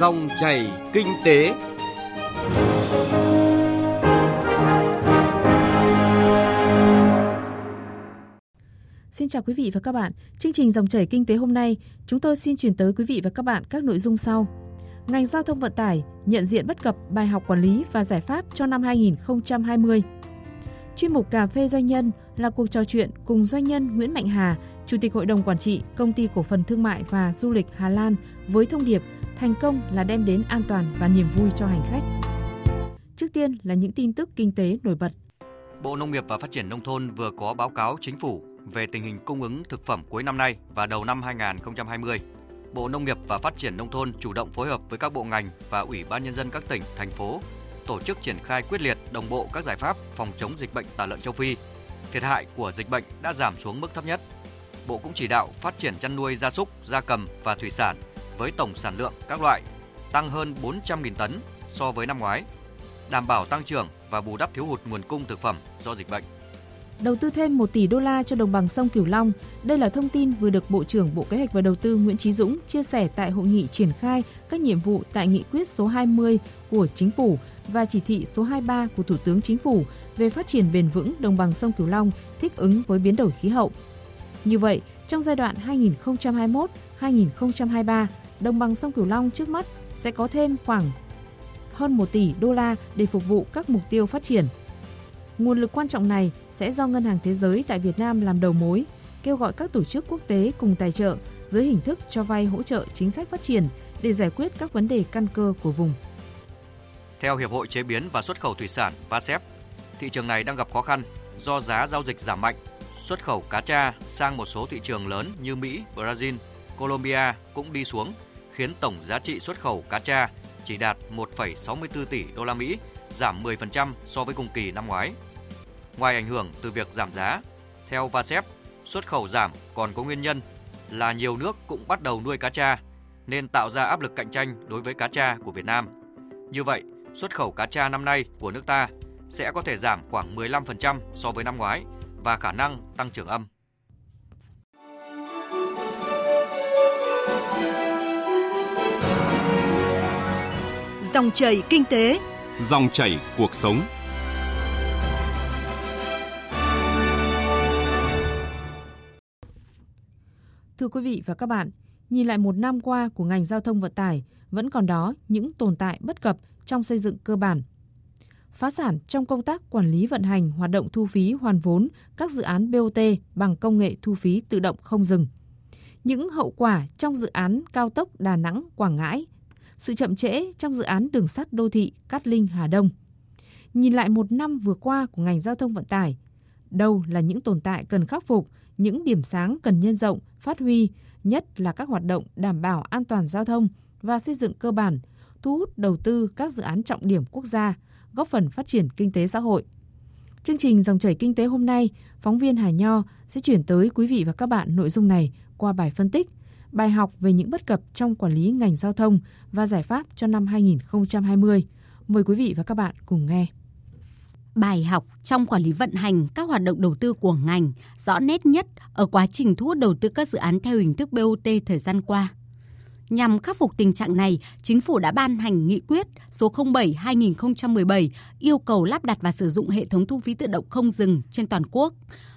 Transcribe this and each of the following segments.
Dòng chảy kinh tế. Xin chào quý vị và các bạn. Chương trình Dòng chảy kinh tế hôm nay, chúng tôi xin chuyển tới quý vị và các bạn các nội dung sau. Ngành giao thông vận tải nhận diện bất cập bài học quản lý và giải pháp cho năm 2020. Chuyên mục Cà phê Doanh nhân là cuộc trò chuyện cùng doanh nhân Nguyễn Mạnh Hà, Chủ tịch Hội đồng Quản trị Công ty Cổ phần Thương mại và Du lịch Hà Lan với thông điệp thành công là đem đến an toàn và niềm vui cho hành khách. Trước tiên là những tin tức kinh tế nổi bật. Bộ Nông nghiệp và Phát triển Nông thôn vừa có báo cáo chính phủ về tình hình cung ứng thực phẩm cuối năm nay và đầu năm 2020. Bộ Nông nghiệp và Phát triển Nông thôn chủ động phối hợp với các bộ ngành và Ủy ban Nhân dân các tỉnh, thành phố tổ chức triển khai quyết liệt đồng bộ các giải pháp phòng chống dịch bệnh tả lợn châu Phi. Thiệt hại của dịch bệnh đã giảm xuống mức thấp nhất. Bộ cũng chỉ đạo phát triển chăn nuôi gia súc, gia cầm và thủy sản với tổng sản lượng các loại tăng hơn 400.000 tấn so với năm ngoái, đảm bảo tăng trưởng và bù đắp thiếu hụt nguồn cung thực phẩm do dịch bệnh. Đầu tư thêm 1 tỷ đô la cho đồng bằng sông Cửu Long. Đây là thông tin vừa được Bộ trưởng Bộ Kế hoạch và Đầu tư Nguyễn Chí Dũng chia sẻ tại hội nghị triển khai các nhiệm vụ tại nghị quyết số 20 của Chính phủ và chỉ thị số 23 của Thủ tướng Chính phủ về phát triển bền vững đồng bằng sông Cửu Long thích ứng với biến đổi khí hậu. Như vậy, trong giai đoạn 2021-2023, đồng bằng sông Cửu Long trước mắt sẽ có thêm khoảng hơn 1 tỷ đô la để phục vụ các mục tiêu phát triển. Nguồn lực quan trọng này sẽ do Ngân hàng Thế giới tại Việt Nam làm đầu mối, kêu gọi các tổ chức quốc tế cùng tài trợ dưới hình thức cho vay hỗ trợ chính sách phát triển để giải quyết các vấn đề căn cơ của vùng. Theo Hiệp hội Chế biến và Xuất khẩu Thủy sản VASEP, thị trường này đang gặp khó khăn do giá giao dịch giảm mạnh. Xuất khẩu cá tra sang một số thị trường lớn như Mỹ, Brazil, Colombia cũng đi xuống, khiến tổng giá trị xuất khẩu cá tra chỉ đạt 1,64 tỷ đô la Mỹ, giảm 10% so với cùng kỳ năm ngoái. Ngoài ảnh hưởng từ việc giảm giá, theo VASEP, xuất khẩu giảm còn có nguyên nhân là nhiều nước cũng bắt đầu nuôi cá tra nên tạo ra áp lực cạnh tranh đối với cá tra của Việt Nam. Như vậy, xuất khẩu cá tra năm nay của nước ta sẽ có thể giảm khoảng 15% so với năm ngoái và khả năng tăng trưởng âm. Dòng chảy kinh tế, dòng chảy cuộc sống. Thưa quý vị và các bạn, nhìn lại một năm qua của ngành giao thông vận tải, vẫn còn đó những tồn tại bất cập trong xây dựng cơ bản. Phá sản trong công tác quản lý vận hành hoạt động thu phí hoàn vốn các dự án BOT bằng công nghệ thu phí tự động không dừng. Những hậu quả trong dự án cao tốc Đà Nẵng – Quảng Ngãi, sự chậm trễ trong dự án đường sắt đô thị Cát Linh – Hà Đông. Nhìn lại một năm vừa qua của ngành giao thông vận tải, đâu là những tồn tại cần khắc phục, những điểm sáng cần nhân rộng, phát huy, nhất là các hoạt động đảm bảo an toàn giao thông và xây dựng cơ bản, thu hút đầu tư các dự án trọng điểm quốc gia, góp phần phát triển kinh tế xã hội. Chương trình Dòng chảy kinh tế hôm nay, phóng viên Hà Nho sẽ chuyển tới quý vị và các bạn nội dung này qua bài phân tích, bài học về những bất cập trong quản lý ngành giao thông và giải pháp cho năm 2020. Mời quý vị và các bạn cùng nghe bài học trong quản lý vận hành các hoạt động đầu tư của ngành rõ nét nhất ở quá trình thu hút đầu tư các dự án theo hình thức BOT thời gian qua. Nhằm khắc phục tình trạng này, chính phủ đã ban hành nghị quyết số 07-2017 yêu cầu lắp đặt và sử dụng hệ thống thu phí tự động không dừng trên toàn quốc.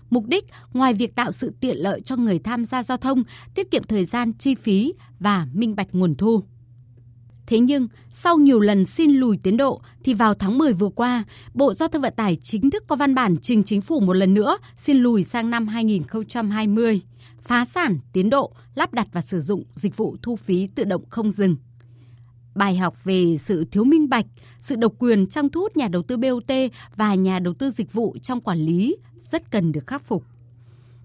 Mục đích, ngoài việc tạo sự tiện lợi cho người tham gia giao thông, tiết kiệm thời gian, chi phí và minh bạch nguồn thu. Thế nhưng, sau nhiều lần xin lùi tiến độ thì vào tháng 10 vừa qua, Bộ Giao thông Vận tải chính thức có văn bản trình chính phủ một lần nữa xin lùi sang năm 2020, phá sản tiến độ lắp đặt và sử dụng dịch vụ thu phí tự động không dừng. Bài học về sự thiếu minh bạch, sự độc quyền trong thu hút nhà đầu tư BOT và nhà đầu tư dịch vụ trong quản lý rất cần được khắc phục.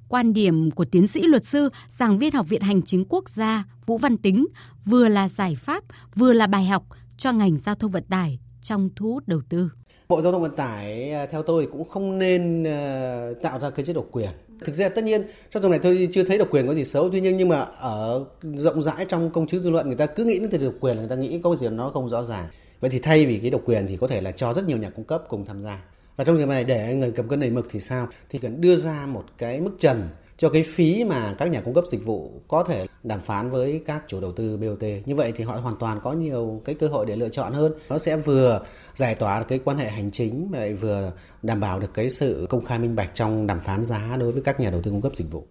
Quan điểm của tiến sĩ luật sư, giảng viên Học viện Hành chính Quốc gia Vũ Văn Tính vừa là giải pháp, vừa là bài học cho ngành giao thông vận tải trong thu hút đầu tư. Bộ Giao thông Vận tải à, theo tôi cũng không nên à, tạo ra cái chế độc quyền. Thực ra tất nhiên, trong trường này tôi chưa thấy độc quyền có gì xấu, tuy nhiên nhưng mà ở rộng rãi trong công chúng dư luận, người ta cứ nghĩ đến từ độc quyền người ta nghĩ có gì nó không rõ ràng. Vậy thì thay vì cái độc quyền thì có thể là cho rất nhiều nhà cung cấp cùng tham gia. Và trong trường này, để người cầm cân đầy mực thì sao? Thì cần đưa ra một cái mức trần cho cái phí mà các nhà cung cấp dịch vụ có thể đàm phán với các chủ đầu tư BOT. Như vậy thì họ hoàn toàn có nhiều cái cơ hội để lựa chọn hơn. Nó sẽ vừa giải tỏa cái quan hệ hành chính, mà lại vừa đảm bảo được cái sự công khai minh bạch trong đàm phán giá đối với các nhà đầu tư cung cấp dịch vụ.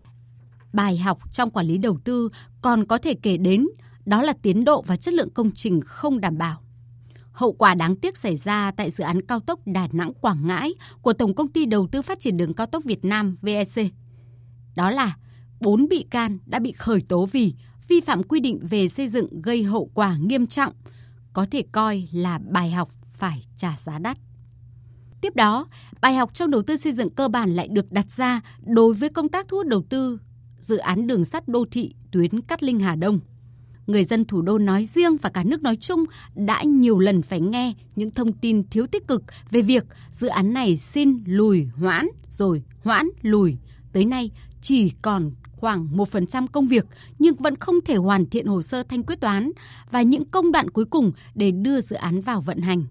Bài học trong quản lý đầu tư còn có thể kể đến, đó là tiến độ và chất lượng công trình không đảm bảo. Hậu quả đáng tiếc xảy ra tại dự án cao tốc Đà Nẵng Quảng Ngãi của Tổng công ty Đầu tư Phát triển đường cao tốc Việt Nam VEC. Đó là bốn bị can đã bị khởi tố vì vi phạm quy định về xây dựng gây hậu quả nghiêm trọng, có thể coi là bài học phải trả giá đắt. Tiếp đó, bài học trong đầu tư xây dựng cơ bản lại được đặt ra đối với công tác thu hút đầu tư dự án đường sắt đô thị tuyến Cát Linh Hà Đông. Người dân thủ đô nói riêng và cả nước nói chung đã nhiều lần phải nghe những thông tin thiếu tích cực về việc dự án này xin lùi hoãn rồi hoãn lùi. Tới nay chỉ còn khoảng 1% công việc nhưng vẫn không thể hoàn thiện hồ sơ thanh quyết toán và những công đoạn cuối cùng để đưa dự án vào vận hành.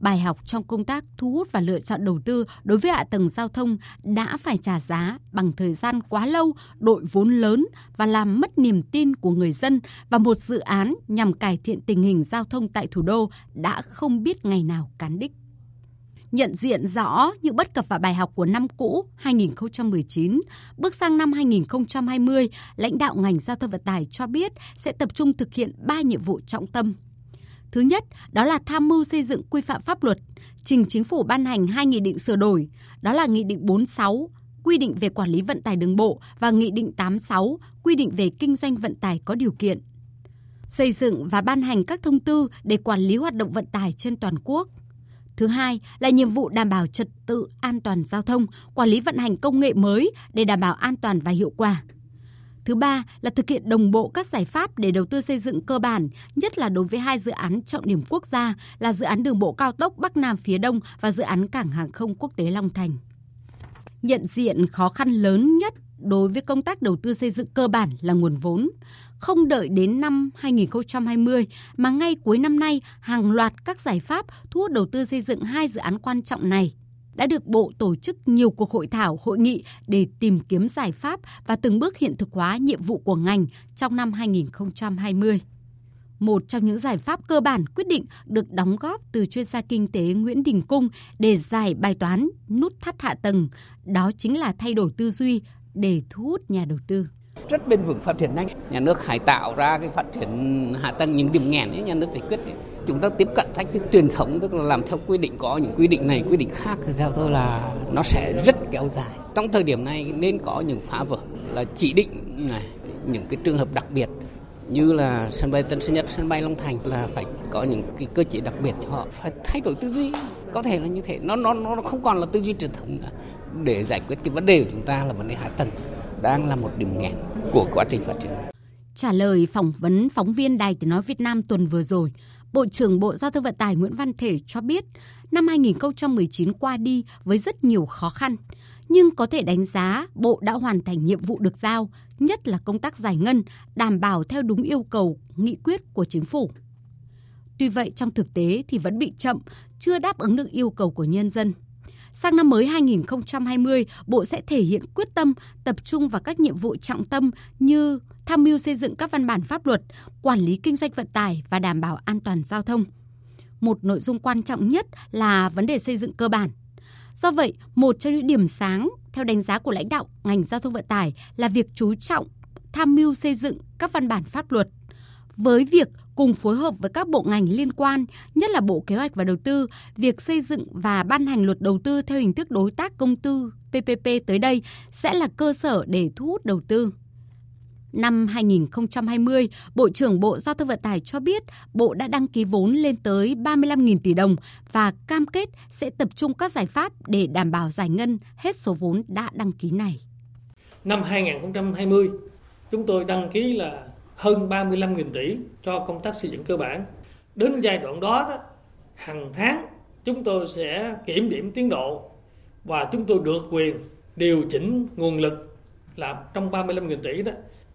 Bài học trong công tác thu hút và lựa chọn đầu tư đối với hạ tầng giao thông đã phải trả giá bằng thời gian quá lâu, đội vốn lớn và làm mất niềm tin của người dân và một dự án nhằm cải thiện tình hình giao thông tại thủ đô đã không biết ngày nào cán đích nhận diện rõ những bất cập và bài học của năm cũ 2019, bước sang năm 2020, lãnh đạo ngành giao thông vận tải cho biết sẽ tập trung thực hiện 3 nhiệm vụ trọng tâm Thứ nhất, đó là tham mưu xây dựng quy phạm pháp luật, trình chính phủ ban hành hai nghị định sửa đổi, đó là Nghị định 46 quy định về quản lý vận tải đường bộ và Nghị định 86 quy định về kinh doanh vận tải có điều kiện. Xây dựng và ban hành các thông tư để quản lý hoạt động vận tải trên toàn quốc. Thứ hai là nhiệm vụ đảm bảo trật tự an toàn giao thông, quản lý vận hành công nghệ mới để đảm bảo an toàn và hiệu quả. Thứ ba là thực hiện đồng bộ các giải pháp để đầu tư xây dựng cơ bản, nhất là đối với hai dự án trọng điểm quốc gia là dự án đường bộ cao tốc Bắc Nam phía Đông và dự án cảng hàng không quốc tế Long Thành. Nhận diện khó khăn lớn nhất đối với công tác đầu tư xây dựng cơ bản là nguồn vốn. Không đợi đến năm 2020 mà ngay cuối năm nay, hàng loạt các giải pháp thu hút đầu tư xây dựng hai dự án quan trọng này đã được Bộ tổ chức nhiều cuộc hội thảo, hội nghị để tìm kiếm giải pháp và từng bước hiện thực hóa nhiệm vụ của ngành trong năm 2020. Một trong những giải pháp cơ bản quyết định được đóng góp từ chuyên gia kinh tế Nguyễn Đình Cung để giải bài toán nút thắt hạ tầng, đó chính là thay đổi tư duy để thu hút nhà đầu tư rất bền vững phát triển nhanh. Nhà nước phải tạo ra cái phát triển hạ tầng những điểm nghẽn ấy nhà nước giải quyết ấy. chúng ta tiếp cận thách thức truyền thống tức là làm theo quy định có những quy định này quy định khác thì theo tôi là nó sẽ rất kéo dài. Trong thời điểm này nên có những phá vỡ là chỉ định này những cái trường hợp đặc biệt như là sân bay Tân Sơn Nhất, sân bay Long Thành là phải có những cái cơ chế đặc biệt cho họ phải thay đổi tư duy. Có thể là như thế nó nó nó không còn là tư duy truyền thống nữa. Để giải quyết cái vấn đề của chúng ta là vấn đề hạ tầng đang là một điểm nghẽn của quá trình phát triển. Trả lời phỏng vấn phóng viên Đài Tiếng Nói Việt Nam tuần vừa rồi, Bộ trưởng Bộ Giao thông Vận tải Nguyễn Văn Thể cho biết năm 2019 qua đi với rất nhiều khó khăn, nhưng có thể đánh giá Bộ đã hoàn thành nhiệm vụ được giao, nhất là công tác giải ngân, đảm bảo theo đúng yêu cầu nghị quyết của chính phủ. Tuy vậy trong thực tế thì vẫn bị chậm, chưa đáp ứng được yêu cầu của nhân dân. Sang năm mới 2020, Bộ sẽ thể hiện quyết tâm tập trung vào các nhiệm vụ trọng tâm như tham mưu xây dựng các văn bản pháp luật, quản lý kinh doanh vận tải và đảm bảo an toàn giao thông. Một nội dung quan trọng nhất là vấn đề xây dựng cơ bản. Do vậy, một trong những điểm sáng theo đánh giá của lãnh đạo ngành giao thông vận tải là việc chú trọng tham mưu xây dựng các văn bản pháp luật với việc cùng phối hợp với các bộ ngành liên quan, nhất là Bộ Kế hoạch và Đầu tư, việc xây dựng và ban hành luật đầu tư theo hình thức đối tác công tư PPP tới đây sẽ là cơ sở để thu hút đầu tư. Năm 2020, Bộ trưởng Bộ Giao thông Vận tải cho biết Bộ đã đăng ký vốn lên tới 35.000 tỷ đồng và cam kết sẽ tập trung các giải pháp để đảm bảo giải ngân hết số vốn đã đăng ký này. Năm 2020, chúng tôi đăng ký là hơn 35.000 tỷ cho công tác xây dựng cơ bản. Đến giai đoạn đó, đó hàng tháng chúng tôi sẽ kiểm điểm tiến độ và chúng tôi được quyền điều chỉnh nguồn lực là trong 35.000 tỷ đó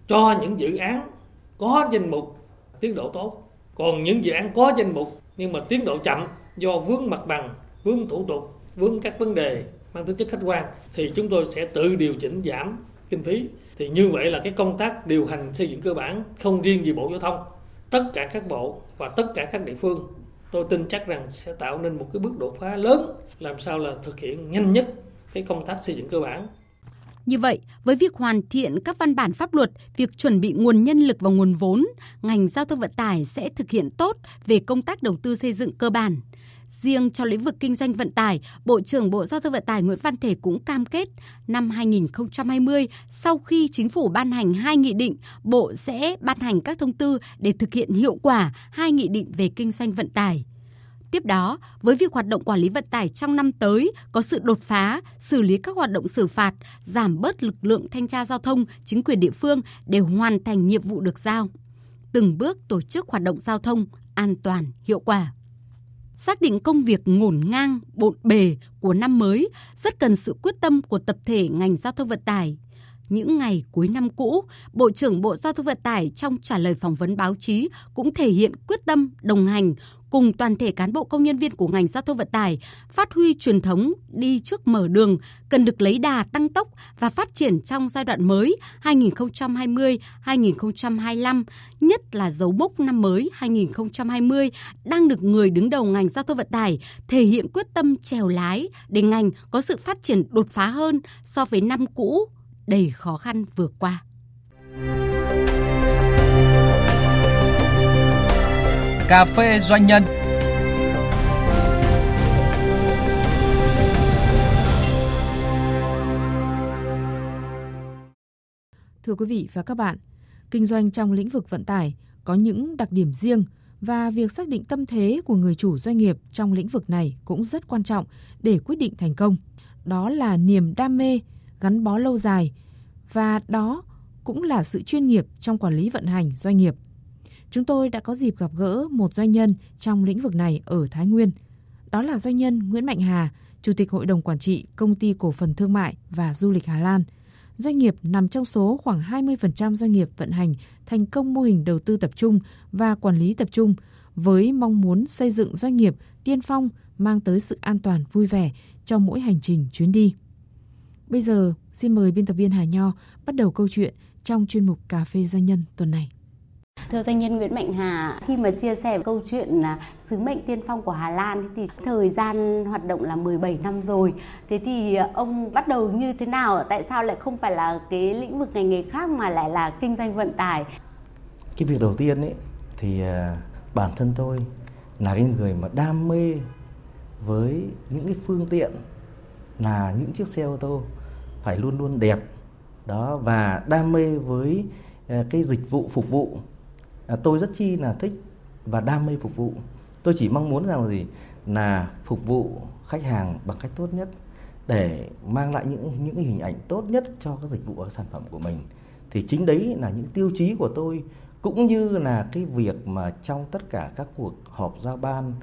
cho những dự án có danh mục tiến độ tốt. Còn những dự án có danh mục nhưng mà tiến độ chậm do vướng mặt bằng, vướng thủ tục, vướng các vấn đề mang tính chất khách quan thì chúng tôi sẽ tự điều chỉnh giảm kinh phí. Thì như vậy là cái công tác điều hành xây dựng cơ bản không riêng gì bộ giao thông tất cả các bộ và tất cả các địa phương. Tôi tin chắc rằng sẽ tạo nên một cái bước đột phá lớn làm sao là thực hiện nhanh nhất cái công tác xây dựng cơ bản. Như vậy, với việc hoàn thiện các văn bản pháp luật, việc chuẩn bị nguồn nhân lực và nguồn vốn, ngành giao thông vận tải sẽ thực hiện tốt về công tác đầu tư xây dựng cơ bản. Riêng cho lĩnh vực kinh doanh vận tải, Bộ trưởng Bộ Giao thông Vận tải Nguyễn Văn Thể cũng cam kết năm 2020 sau khi chính phủ ban hành hai nghị định, Bộ sẽ ban hành các thông tư để thực hiện hiệu quả hai nghị định về kinh doanh vận tải. Tiếp đó, với việc hoạt động quản lý vận tải trong năm tới có sự đột phá, xử lý các hoạt động xử phạt, giảm bớt lực lượng thanh tra giao thông, chính quyền địa phương để hoàn thành nhiệm vụ được giao. Từng bước tổ chức hoạt động giao thông an toàn, hiệu quả. Xác định công việc ngổn ngang, bộn bề của năm mới rất cần sự quyết tâm của tập thể ngành giao thông vận tải, những ngày cuối năm cũ, Bộ trưởng Bộ Giao thông Vận tải trong trả lời phỏng vấn báo chí cũng thể hiện quyết tâm đồng hành cùng toàn thể cán bộ công nhân viên của ngành giao thông vận tải phát huy truyền thống đi trước mở đường cần được lấy đà tăng tốc và phát triển trong giai đoạn mới 2020-2025, nhất là dấu mốc năm mới 2020 đang được người đứng đầu ngành giao thông vận tải thể hiện quyết tâm trèo lái để ngành có sự phát triển đột phá hơn so với năm cũ đầy khó khăn vừa qua. Cà phê doanh nhân Thưa quý vị và các bạn, kinh doanh trong lĩnh vực vận tải có những đặc điểm riêng và việc xác định tâm thế của người chủ doanh nghiệp trong lĩnh vực này cũng rất quan trọng để quyết định thành công. Đó là niềm đam mê, gắn bó lâu dài và đó cũng là sự chuyên nghiệp trong quản lý vận hành doanh nghiệp. Chúng tôi đã có dịp gặp gỡ một doanh nhân trong lĩnh vực này ở Thái Nguyên. Đó là doanh nhân Nguyễn Mạnh Hà, Chủ tịch Hội đồng Quản trị Công ty Cổ phần Thương mại và Du lịch Hà Lan. Doanh nghiệp nằm trong số khoảng 20% doanh nghiệp vận hành thành công mô hình đầu tư tập trung và quản lý tập trung với mong muốn xây dựng doanh nghiệp tiên phong mang tới sự an toàn vui vẻ cho mỗi hành trình chuyến đi. Bây giờ, xin mời biên tập viên Hà Nho bắt đầu câu chuyện trong chuyên mục Cà phê Doanh nhân tuần này. Thưa doanh nhân Nguyễn Mạnh Hà, khi mà chia sẻ câu chuyện là sứ mệnh tiên phong của Hà Lan thì thời gian hoạt động là 17 năm rồi. Thế thì ờ, ông bắt đầu như thế nào? Tại sao lại không phải là cái lĩnh vực ngành nghề khác mà lại là kinh doanh vận tải? Cái việc đầu tiên ấy thì ờ, bản thân tôi là cái người mà đam mê với những cái phương tiện là những chiếc xe ô tô phải luôn luôn đẹp đó và đam mê với ờ, cái dịch vụ phục vụ à, tôi rất chi là thích và đam mê phục vụ. Tôi chỉ mong muốn rằng là gì? Là phục vụ khách hàng bằng cách tốt nhất để mang lại những những hình ảnh tốt nhất cho các dịch vụ và sản phẩm của mình. Thì chính đấy là những tiêu chí của tôi cũng như là cái việc mà trong tất cả các cuộc họp giao ban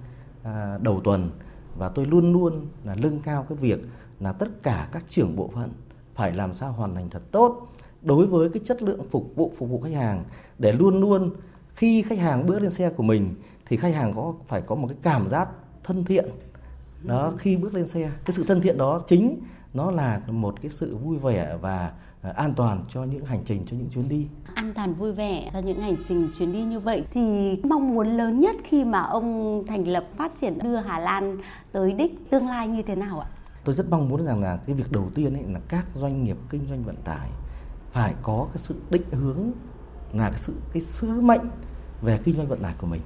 à, đầu tuần và tôi luôn luôn là lưng cao cái việc là tất cả các trưởng bộ phận phải làm sao hoàn thành thật tốt đối với cái chất lượng phục vụ phục vụ khách hàng để luôn luôn khi khách hàng bước lên xe của mình thì khách hàng có phải có một cái cảm giác thân thiện đó khi bước lên xe cái sự thân thiện đó chính nó là một cái sự vui vẻ và à, an toàn cho những hành trình cho những chuyến đi an toàn vui vẻ cho những hành trình chuyến đi như vậy thì mong muốn lớn nhất khi mà ông thành lập phát triển đưa Hà Lan tới đích tương lai như thế nào ạ? Tôi rất mong muốn rằng là cái việc đầu tiên ấy là các doanh nghiệp kinh doanh vận tải phải có cái sự định hướng là cái sự cái sứ mệnh về kinh doanh vận tải của mình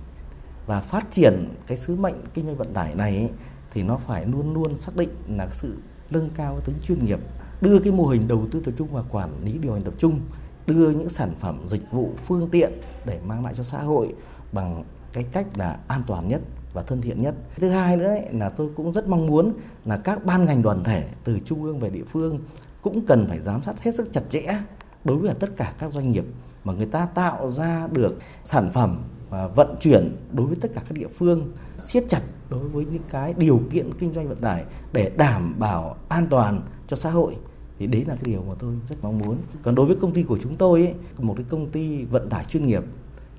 và phát triển cái sứ mệnh kinh doanh vận tải này ấy, thì nó phải luôn luôn xác định là sự nâng cao tính chuyên nghiệp đưa cái mô hình đầu tư tập trung và quản lý điều hành tập trung đưa những sản phẩm dịch vụ phương tiện để mang lại cho xã hội bằng cái cách là an toàn nhất và thân thiện nhất. Thứ hai nữa ấy, là tôi cũng rất mong muốn là các ban ngành đoàn thể từ trung ương về địa phương cũng cần phải giám sát hết sức chặt chẽ đối với tất cả các doanh nghiệp mà người ta tạo ra được sản phẩm và vận chuyển đối với tất cả các địa phương siết chặt đối với những cái điều kiện kinh doanh vận tải để đảm bảo an toàn cho xã hội. Thì đấy là cái điều mà tôi rất mong muốn. Còn đối với công ty của chúng tôi ấy, một cái công ty vận tải chuyên nghiệp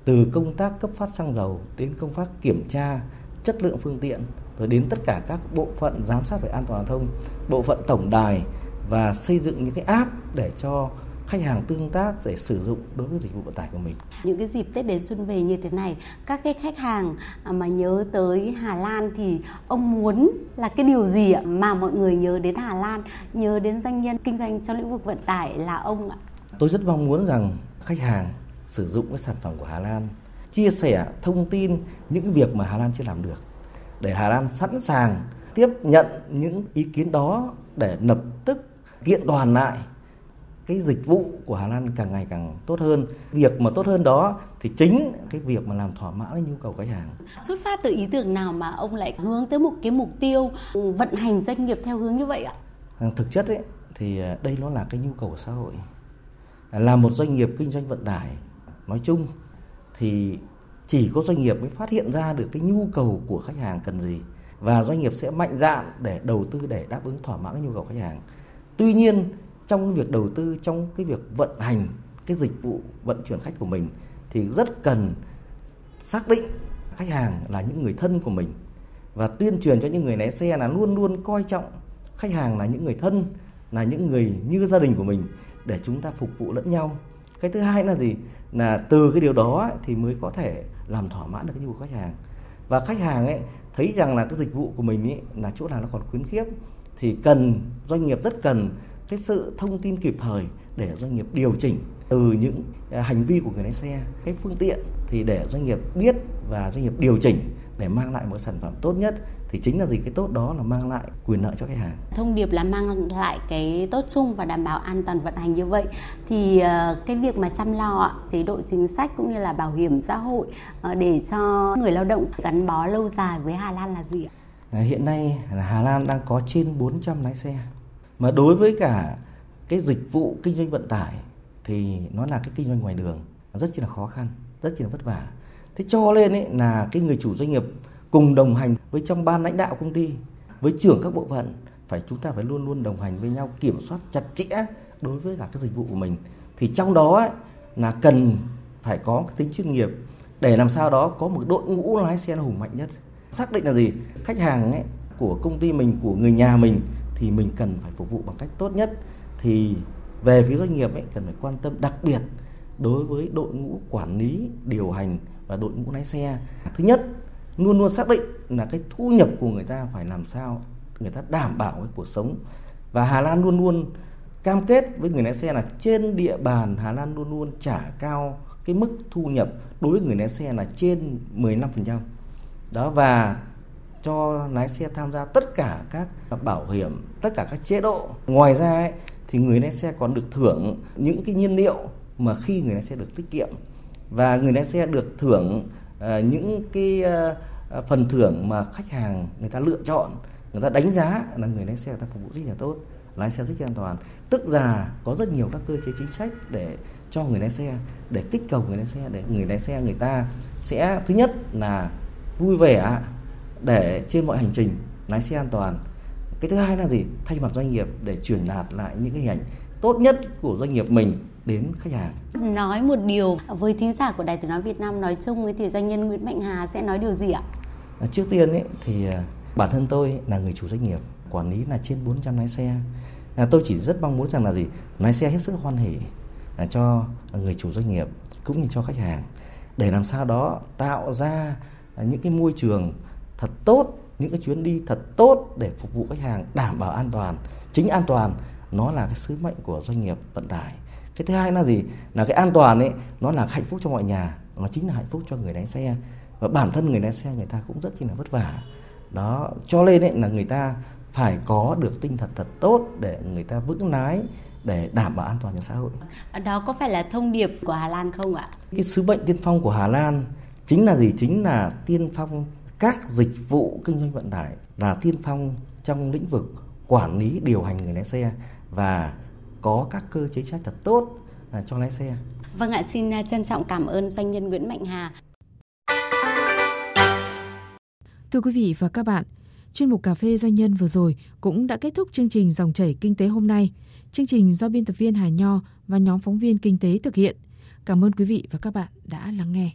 từ công tác cấp phát xăng dầu đến công tác kiểm tra chất lượng phương tiện rồi đến tất cả các bộ phận giám sát về an toàn giao thông bộ phận tổng đài và xây dựng những cái app để cho khách hàng tương tác để sử dụng đối với dịch vụ vận tải của mình. Những cái dịp Tết đến xuân về như thế này, các cái khách hàng mà nhớ tới Hà Lan thì ông muốn là cái điều gì mà mọi người nhớ đến Hà Lan, nhớ đến doanh nhân kinh doanh trong lĩnh vực vận tải là ông ạ? Tôi rất mong muốn rằng khách hàng sử dụng cái sản phẩm của Hà Lan, chia sẻ thông tin những việc mà Hà Lan chưa làm được để Hà Lan sẵn sàng tiếp nhận những ý kiến đó để lập tức kiện toàn lại cái dịch vụ của Hà Lan càng ngày càng tốt hơn. Việc mà tốt hơn đó thì chính cái việc mà làm thỏa mãn cái nhu cầu khách hàng. Xuất phát từ ý tưởng nào mà ông lại hướng tới một cái mục tiêu vận hành doanh nghiệp theo hướng như vậy ạ? À, thực chất ấy thì à, đây nó là cái nhu cầu của xã hội. Là một doanh nghiệp kinh doanh vận tải nói chung thì chỉ có doanh nghiệp mới phát hiện ra được cái nhu cầu của khách hàng cần gì và doanh nghiệp sẽ mạnh dạn để đầu tư để đáp ứng thỏa mãn cái nhu cầu khách hàng. Tuy nhiên trong cái việc đầu tư, trong cái việc vận hành cái dịch vụ vận chuyển khách của mình thì rất cần xác định khách hàng là những người thân của mình. Và tuyên truyền cho những người lái xe là luôn luôn coi trọng khách hàng là những người thân, là những người như gia đình của mình để chúng ta phục vụ lẫn nhau. Cái thứ hai là gì? Là từ cái điều đó thì mới có thể làm thỏa mãn được cái nhu cầu khách hàng. Và khách hàng ấy, thấy rằng là cái dịch vụ của mình ấy là chỗ nào nó còn khuyến khiếp thì cần, doanh nghiệp rất cần cái sự thông tin kịp thời để doanh nghiệp điều chỉnh từ những à, hành vi của người lái xe cái phương tiện thì để doanh nghiệp biết và doanh nghiệp điều chỉnh để mang lại một sản phẩm tốt nhất thì chính là gì cái tốt đó là mang lại quyền lợi cho khách hàng. Thông điệp là mang lại cái tốt chung và đảm bảo an toàn vận hành như vậy thì ờ, cái việc mà chăm lo chế độ chính sách cũng như là bảo hiểm xã hội ờ, để cho người lao động gắn bó lâu dài với Hà Lan là gì ạ? À, hiện nay là Hà Lan đang có trên 400 lái xe mà đối với cả cái dịch vụ kinh doanh vận tải thì nó là cái kinh doanh ngoài đường rất chi là khó khăn rất chi là vất vả. Thế cho nên ấy là cái người chủ doanh nghiệp cùng đồng hành với trong ban lãnh đạo công ty với trưởng các bộ phận phải chúng ta phải luôn luôn đồng hành với nhau kiểm soát chặt chẽ đối với cả cái dịch vụ của mình. Thì trong đó ấy, là cần phải có cái tính chuyên nghiệp để làm sao đó có một đội ngũ lái xe hùng mạnh nhất. Xác định là gì? Khách hàng ấy của công ty mình của người nhà mình thì mình cần phải phục vụ bằng cách tốt nhất. Thì về phía doanh nghiệp ấy, cần phải quan tâm đặc biệt đối với đội ngũ quản lý, điều hành và đội ngũ lái xe. Thứ nhất, luôn luôn xác định là cái thu nhập của người ta phải làm sao người ta đảm bảo cái cuộc sống. Và Hà Lan luôn luôn cam kết với người lái xe là trên địa bàn Hà Lan luôn luôn trả cao cái mức thu nhập đối với người lái xe là trên 15% đó, và cho lái xe tham gia tất cả các bảo hiểm, tất cả các chế độ. Ngoài ra ấy, thì người lái xe còn được thưởng những cái nhiên liệu mà khi người lái xe được tiết kiệm và người lái xe được thưởng uh, những cái uh, phần thưởng mà khách hàng người ta lựa chọn, người ta đánh giá là người lái xe người ta phục vụ rất là tốt, lái xe rất an toàn. Tức là có rất nhiều các cơ chế chính sách để cho người lái xe để kích cầu người lái xe để người lái xe người ta sẽ thứ nhất là vui vẻ để trên mọi hành trình lái xe an toàn cái thứ hai là gì thay mặt doanh nghiệp để truyền đạt lại những cái hình ảnh tốt nhất của doanh nghiệp mình đến khách hàng. Nói một điều với thính giả của Đài Tiếng nói Việt Nam nói chung với thì doanh nhân Nguyễn Mạnh Hà sẽ nói điều gì ạ? À, trước tiên ấy thì à, bản thân tôi là người chủ doanh nghiệp, quản lý là trên 400 lái xe. À, tôi chỉ rất mong muốn rằng là gì? Lái xe hết sức hoan hỉ à, cho người chủ doanh nghiệp cũng như cho khách hàng để làm sao đó tạo ra những cái môi trường thật tốt những cái chuyến đi thật tốt để phục vụ khách hàng đảm bảo an toàn chính an toàn nó là cái sứ mệnh của doanh nghiệp vận tải cái thứ hai là gì là cái an toàn ấy nó là hạnh phúc cho mọi nhà nó chính là hạnh phúc cho người lái xe và bản thân người lái xe người ta cũng rất chi là vất vả đó cho nên ấy là người ta phải có được tinh thần thật tốt để người ta vững lái để đảm bảo an toàn cho xã hội. Đó có phải là thông điệp của Hà Lan không ạ? Cái sứ mệnh tiên phong của Hà Lan chính là gì? Chính là tiên phong các dịch vụ kinh doanh vận tải là tiên phong trong lĩnh vực quản lý điều hành người lái xe và có các cơ chế chính thật tốt à, cho lái xe. Vâng ạ, xin à, trân trọng cảm ơn doanh nhân Nguyễn Mạnh Hà. Thưa quý vị và các bạn, chuyên mục cà phê doanh nhân vừa rồi cũng đã kết thúc chương trình dòng chảy kinh tế hôm nay. Chương trình do biên tập viên Hà Nho và nhóm phóng viên kinh tế thực hiện. Cảm ơn quý vị và các bạn đã lắng nghe.